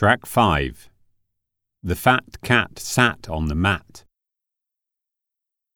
Track 5 The fat cat sat on the mat.